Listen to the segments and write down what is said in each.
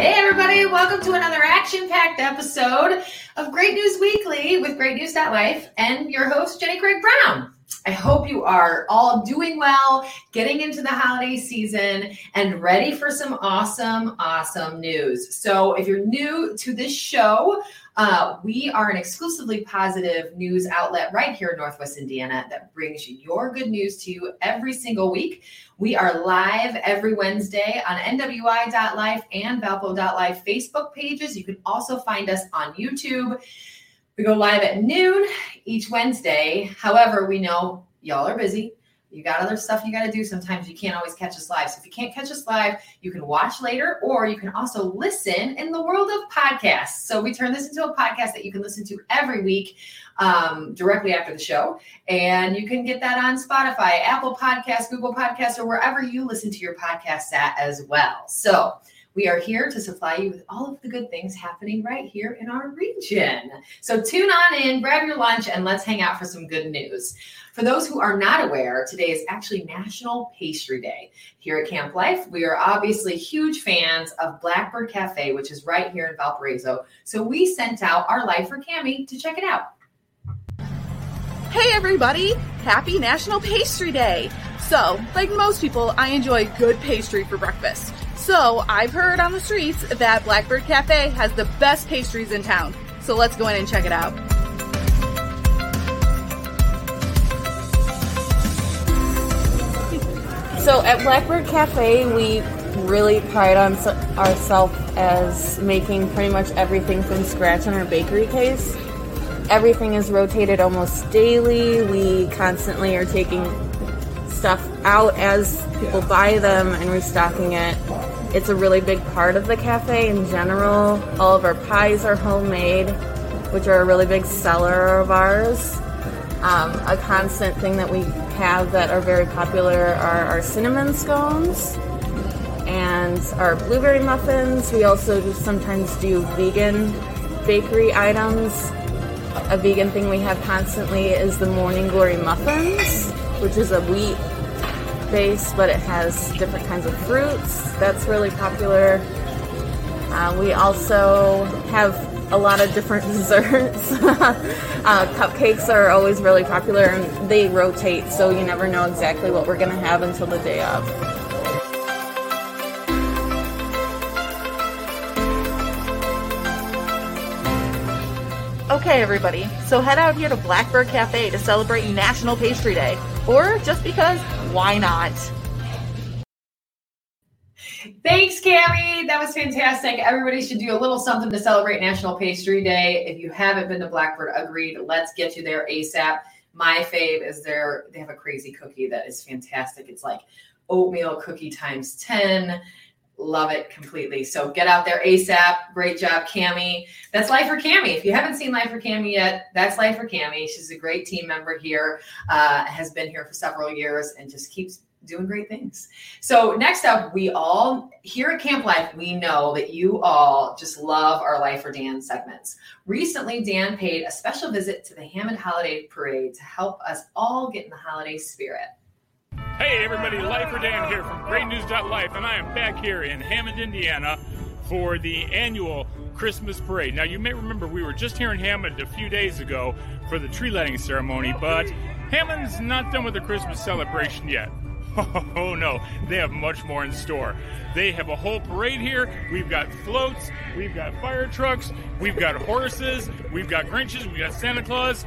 Hey, everybody, welcome to another action packed episode of Great News Weekly with Great News Life and your host, Jenny Craig Brown. I hope you are all doing well, getting into the holiday season, and ready for some awesome, awesome news. So, if you're new to this show, uh, we are an exclusively positive news outlet right here in Northwest Indiana that brings your good news to you every single week. We are live every Wednesday on NWI.life and Valpo.life Facebook pages. You can also find us on YouTube. We go live at noon each Wednesday. However, we know y'all are busy. You got other stuff you got to do. Sometimes you can't always catch us live. So if you can't catch us live, you can watch later or you can also listen in the world of podcasts. So we turn this into a podcast that you can listen to every week um, directly after the show. And you can get that on Spotify, Apple Podcasts, Google Podcasts, or wherever you listen to your podcasts at as well. So we are here to supply you with all of the good things happening right here in our region. So tune on in, grab your lunch, and let's hang out for some good news. For those who are not aware, today is actually National Pastry Day. Here at Camp Life, we are obviously huge fans of Blackbird Cafe, which is right here in Valparaiso. So we sent out our Lifer Cami to check it out. Hey everybody! Happy National Pastry Day! So, like most people, I enjoy good pastry for breakfast. So, I've heard on the streets that Blackbird Cafe has the best pastries in town. So, let's go in and check it out. So at Blackbird Cafe, we really pride on ourselves as making pretty much everything from scratch in our bakery case. Everything is rotated almost daily. We constantly are taking stuff out as people buy them and restocking it. It's a really big part of the cafe in general. All of our pies are homemade, which are a really big seller of ours. Um, a constant thing that we have that are very popular are our cinnamon scones and our blueberry muffins. We also sometimes do vegan bakery items. A vegan thing we have constantly is the Morning Glory muffins, which is a wheat base, but it has different kinds of fruits. That's really popular. Uh, we also have a lot of different desserts. uh, cupcakes are always really popular and they rotate, so you never know exactly what we're going to have until the day of. Okay, everybody, so head out here to Blackbird Cafe to celebrate National Pastry Day. Or just because, why not? Thanks, Cami. That was fantastic. Everybody should do a little something to celebrate National Pastry Day. If you haven't been to Blackbird, agreed. Let's get you there ASAP. My fave is their, they have a crazy cookie that is fantastic. It's like oatmeal cookie times 10. Love it completely. So get out there ASAP. Great job, Cami. That's Life for Cami. If you haven't seen Life for Cami yet, that's Life for Cami. She's a great team member here, uh, has been here for several years and just keeps doing great things. So next up, we all here at Camp Life, we know that you all just love our Life for Dan segments. Recently, Dan paid a special visit to the Hammond Holiday Parade to help us all get in the holiday spirit. Hey everybody, Life for Dan here from GreatNews.life, and I am back here in Hammond, Indiana for the annual Christmas parade. Now you may remember we were just here in Hammond a few days ago for the tree lighting ceremony, but Hammond's not done with the Christmas celebration yet. Oh no, they have much more in store. They have a whole parade here. We've got floats, we've got fire trucks, we've got horses, we've got Grinches, we've got Santa Claus,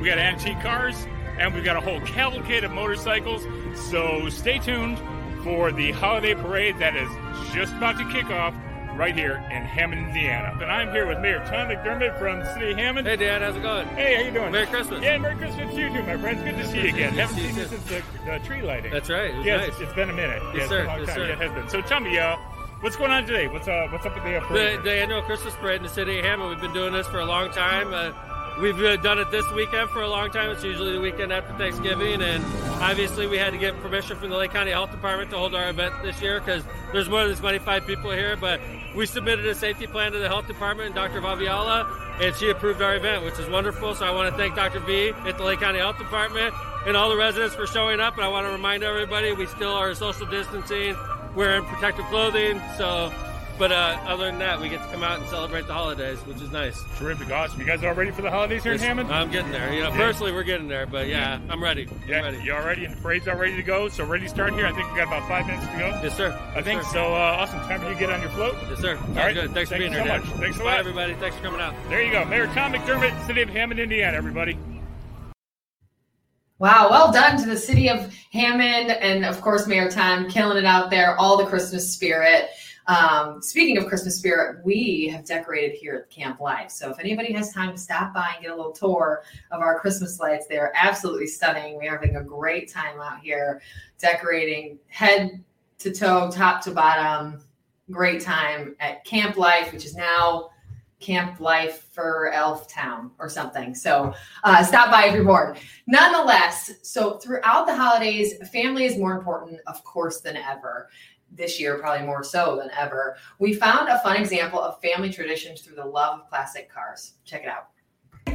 we got antique cars, and we've got a whole cavalcade of motorcycles. So stay tuned for the holiday parade that is just about to kick off right here in Hammond, Indiana. And I'm here with Mayor Tom McDermott from the City of Hammond. Hey, Dan, how's it going? Hey, how you doing? Merry Christmas. Yeah, Merry Christmas to you too, my friends. Good to see you again. Haven't see seen you since the, the tree lighting. That's right. It yes, nice. it's, it's been a minute. Yes, it's sir. been a long Yes, time. sir. Yeah, it has been. So tell me, uh, what's going on today? What's uh, what's up with the The, parade? the annual Christmas parade in the city of Hammond. We've been doing this for a long time. Uh, we've uh, done it this weekend for a long time. It's usually the weekend after Thanksgiving, and obviously we had to get permission from the Lake County Health Department to hold our event this year because there's more than 25 people here. But we submitted a safety plan to the health department and Dr. Vavilala, and she approved our event, which is wonderful. So I want to thank Dr. V at the Lake County Health Department and all the residents for showing up. And I want to remind everybody we still are social distancing, wearing protective clothing. So but uh, other than that, we get to come out and celebrate the holidays, which is nice. Terrific, awesome. You guys all ready for the holidays here in Hammond? I'm getting there. You know, Yeah. personally, we're getting there, but yeah, I'm ready. I'm Yeah, ready. you all ready? And the parade's all ready to go. So ready to start here. I think we got about five minutes to go. Yes, sir. I Yes, think sir. so. Uh, awesome. Time for you to get on your float. Yes, sir. Sounds right. good. Thanks for being you here, so Dan. much. Thanks a Bye, lot. everybody. Thanks for coming out. There you go, Mayor Tom McDermott, City of Hammond, Indiana. Everybody. Wow, well done to the city of Hammond and, of course, Mayor Tom killing it out there, all the Christmas spirit. Um, speaking of Christmas spirit, we have decorated here at Camp Life. So if anybody has time to stop by and get a little tour of our Christmas lights, they are absolutely stunning. We are having a great time out here decorating head to toe, top to bottom. Great time at Camp Life, which is now Camp Life for Elf Town or something. So uh, stop by if you're bored. Nonetheless, so throughout the holidays, family is more important, of course, than ever. This year, probably more so than ever. We found a fun example of family traditions through the love of classic cars. Check it out.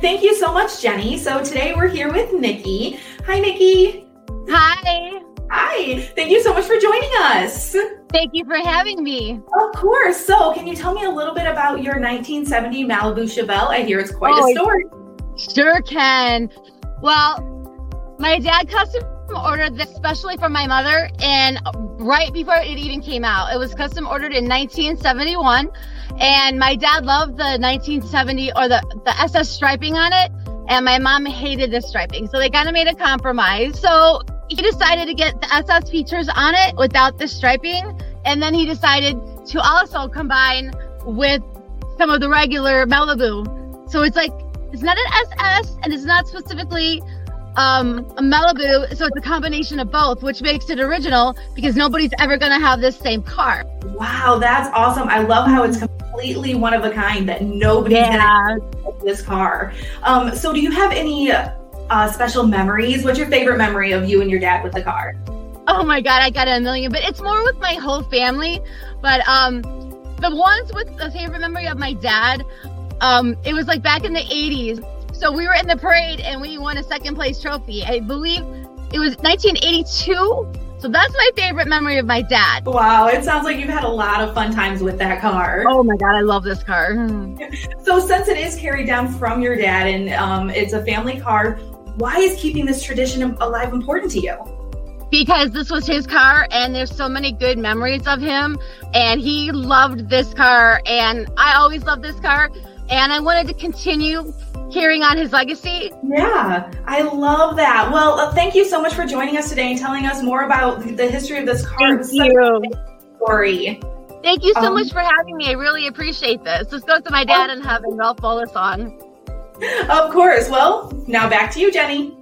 Thank you so much, Jenny. So today we're here with Nikki. Hi, Nikki. Hi. Hi. Thank you so much for joining us. Thank you for having me. Of course. So, can you tell me a little bit about your 1970 Malibu Chevelle? I hear it's quite Oh, a story. Sure can. Well, my dad custom ordered this especially for my mother and right before it even came out. It was custom ordered in 1971 and my dad loved the 1970 or the the SS striping on it and my mom hated the striping. So they kind of made a compromise. So he decided to get the SS features on it without the striping and then he decided to also combine with some of the regular Malibu. So it's like it's not an SS and it's not specifically um, a Malibu. So it's a combination of both, which makes it original because nobody's ever going to have this same car. Wow, that's awesome. I love how it's completely one of a kind that nobody's Yeah. this car. Um, so do you have any uh, special memories? What's your favorite memory of you and your dad with the car? Oh my God, I got a million, but it's more with my whole family. But um, the ones with the favorite memory of my dad, um, it was like back in the 80s. So we were in the parade and we won a second place trophy. I believe it was 1982. So that's my favorite memory of my dad. Wow, it sounds like you've had a lot of fun times with that car. Oh my God, I love this car. So since it is carried down from your dad and um, it's a family car, why is keeping this tradition alive important to you? because this was his car and there's so many good memories of him and he loved this car and I always loved this car and I wanted to continue carrying on his legacy. Yeah, I love that. Well, uh, thank you so much for joining us today and telling us more about the history of this car. It was such a story. Thank you so Um, much for having me. I really appreciate this. This goes to my dad in heaven, Ralph Bola song. Of course. Well, now back to you, Jenny.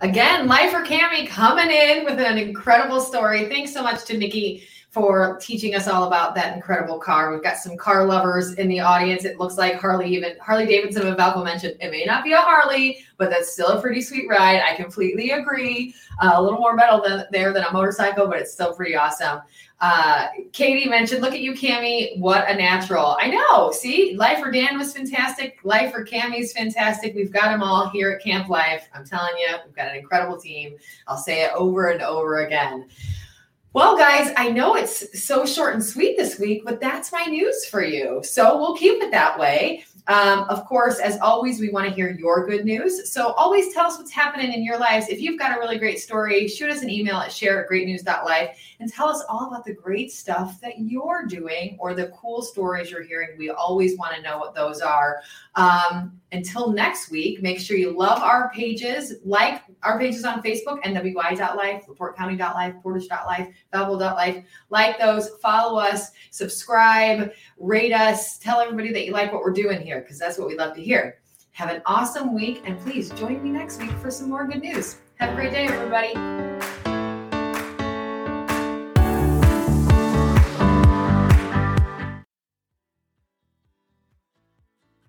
Again, Life for Cami coming in with an incredible story. Thanks so much to Nikki for teaching us all about that incredible car. We've got some car lovers in the audience. It looks like Harley, even Harley Davidson and Valco mentioned it may not be a Harley, but that's still a pretty sweet ride. I completely agree. Uh, a little more metal than, there than a motorcycle, but it's still pretty awesome. Uh, Katie mentioned, look at you, Cami. What a natural. I know. See, Life for Dan was fantastic. Life for Cami's fantastic. We've got them all here at Camp Life. I'm telling you, we've got an incredible team. I'll say it over and over again. Well, guys, I know it's so short and sweet this week, but that's my news for you. So we'll keep it that way. Um, of course, as always, we want to hear your good news. So always tell us what's happening in your lives. If you've got a really great story, shoot us an email at share at greatnews.life and tell us all about the great stuff that you're doing or the cool stories you're hearing. We always want to know what those are. Um, until next week, make sure you love our pages, like our pages on Facebook, NWI.life, LaPorte Portage.life, Belleville.life. Like those, follow us, subscribe, rate us, tell everybody that you like what we're doing here because that's what we love to hear. Have an awesome week and please join me next week for some more good news. Have a great day, everybody.